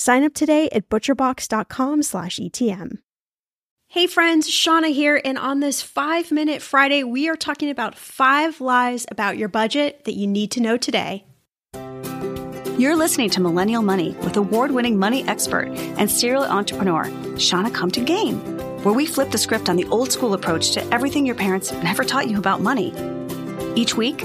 Sign up today at butcherbox.com/etm. Hey friends, Shannah here, and on this five minute Friday, we are talking about five lies about your budget that you need to know today. You're listening to Millennial Money with award winning money expert and serial entrepreneur, Shannah Compton Game, where we flip the script on the old school approach to everything your parents never taught you about money. Each week,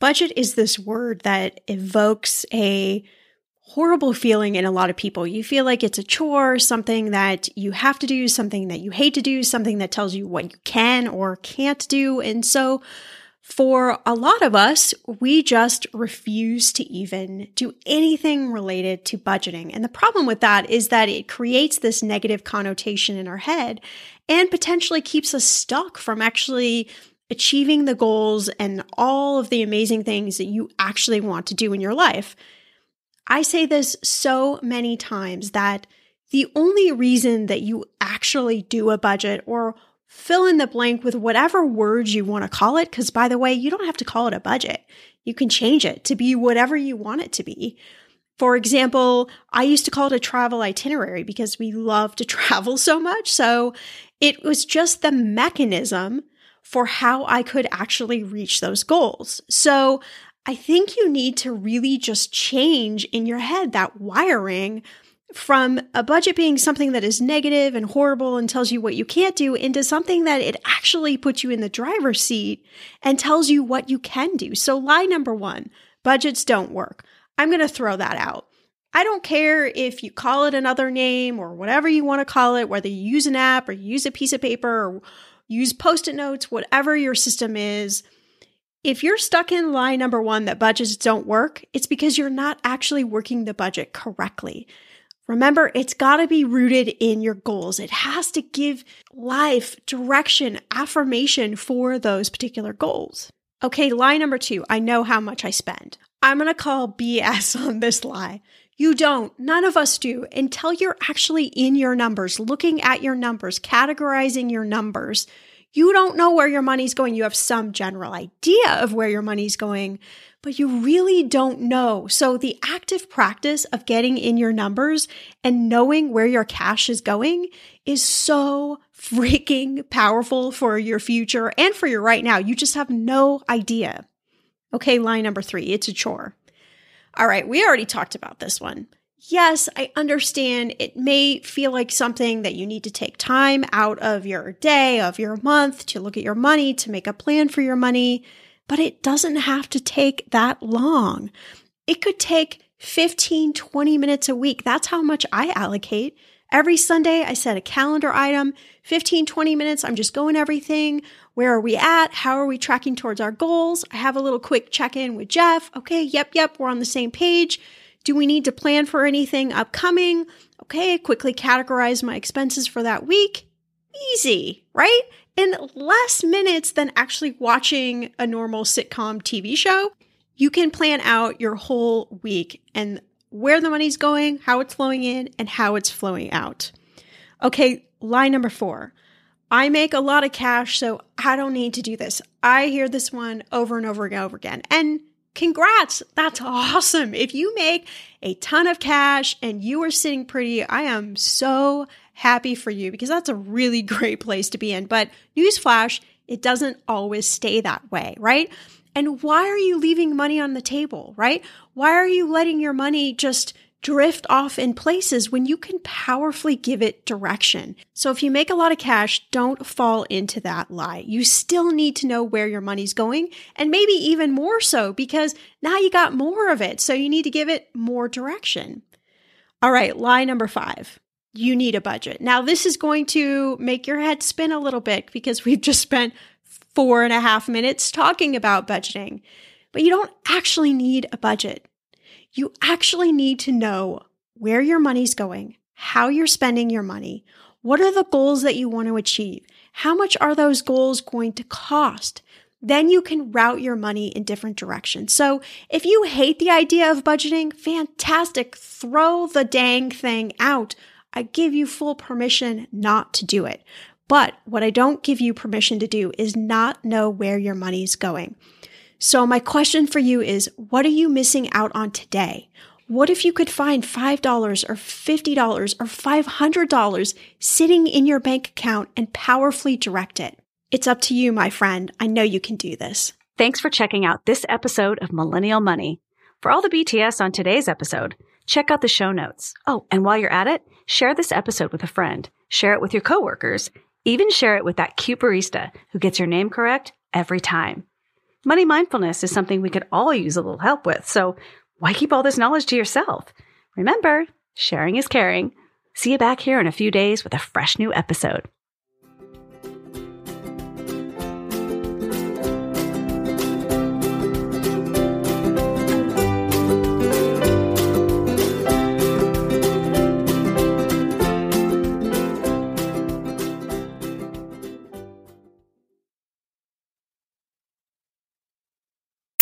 budget is this word that evokes a horrible feeling in a lot of people. You feel like it's a chore, something that you have to do, something that you hate to do, something that tells you what you can or can't do. And so, for a lot of us, we just refuse to even do anything related to budgeting. And the problem with that is that it creates this negative connotation in our head and potentially keeps us stuck from actually achieving the goals and all of the amazing things that you actually want to do in your life. I say this so many times that the only reason that you actually do a budget or fill in the blank with whatever words you want to call it, because by the way, you don't have to call it a budget. You can change it to be whatever you want it to be. For example, I used to call it a travel itinerary because we love to travel so much. So it was just the mechanism for how I could actually reach those goals. So I think you need to really just change in your head that wiring from a budget being something that is negative and horrible and tells you what you can't do into something that it actually puts you in the driver's seat and tells you what you can do. So, lie number one budgets don't work. I'm going to throw that out. I don't care if you call it another name or whatever you want to call it, whether you use an app or use a piece of paper or use post it notes, whatever your system is. If you're stuck in lie number one that budgets don't work, it's because you're not actually working the budget correctly. Remember, it's got to be rooted in your goals. It has to give life direction, affirmation for those particular goals. Okay, lie number two I know how much I spend. I'm going to call BS on this lie. You don't. None of us do until you're actually in your numbers, looking at your numbers, categorizing your numbers. You don't know where your money's going. You have some general idea of where your money's going, but you really don't know. So the active practice of getting in your numbers and knowing where your cash is going is so freaking powerful for your future and for your right now. You just have no idea. Okay, line number three, it's a chore. All right, we already talked about this one. Yes, I understand it may feel like something that you need to take time out of your day, of your month to look at your money, to make a plan for your money but it doesn't have to take that long. It could take 15, 20 minutes a week. That's how much I allocate. Every Sunday, I set a calendar item, 15, 20 minutes. I'm just going everything. Where are we at? How are we tracking towards our goals? I have a little quick check in with Jeff. Okay, yep, yep, we're on the same page. Do we need to plan for anything upcoming? Okay, quickly categorize my expenses for that week. Easy, right? in less minutes than actually watching a normal sitcom TV show, you can plan out your whole week and where the money's going, how it's flowing in, and how it's flowing out. Okay, line number four. I make a lot of cash, so I don't need to do this. I hear this one over and over and over again. And congrats, that's awesome. If you make a ton of cash and you are sitting pretty, I am so happy for you because that's a really great place to be in. But newsflash, it doesn't always stay that way, right? And why are you leaving money on the table, right? Why are you letting your money just drift off in places when you can powerfully give it direction. So if you make a lot of cash, don't fall into that lie. You still need to know where your money's going and maybe even more so because now you got more of it. So you need to give it more direction. All right, lie number five you need a budget. Now, this is going to make your head spin a little bit because we've just spent four and a half minutes talking about budgeting, but you don't actually need a budget. You actually need to know where your money's going, how you're spending your money, what are the goals that you want to achieve, how much are those goals going to cost. Then you can route your money in different directions. So if you hate the idea of budgeting, fantastic. Throw the dang thing out. I give you full permission not to do it. But what I don't give you permission to do is not know where your money's going. So my question for you is, what are you missing out on today? What if you could find $5 or $50 or $500 sitting in your bank account and powerfully direct it? It's up to you, my friend. I know you can do this. Thanks for checking out this episode of Millennial Money. For all the BTS on today's episode, check out the show notes. Oh, and while you're at it, Share this episode with a friend. Share it with your coworkers. Even share it with that cute barista who gets your name correct every time. Money mindfulness is something we could all use a little help with, so why keep all this knowledge to yourself? Remember, sharing is caring. See you back here in a few days with a fresh new episode.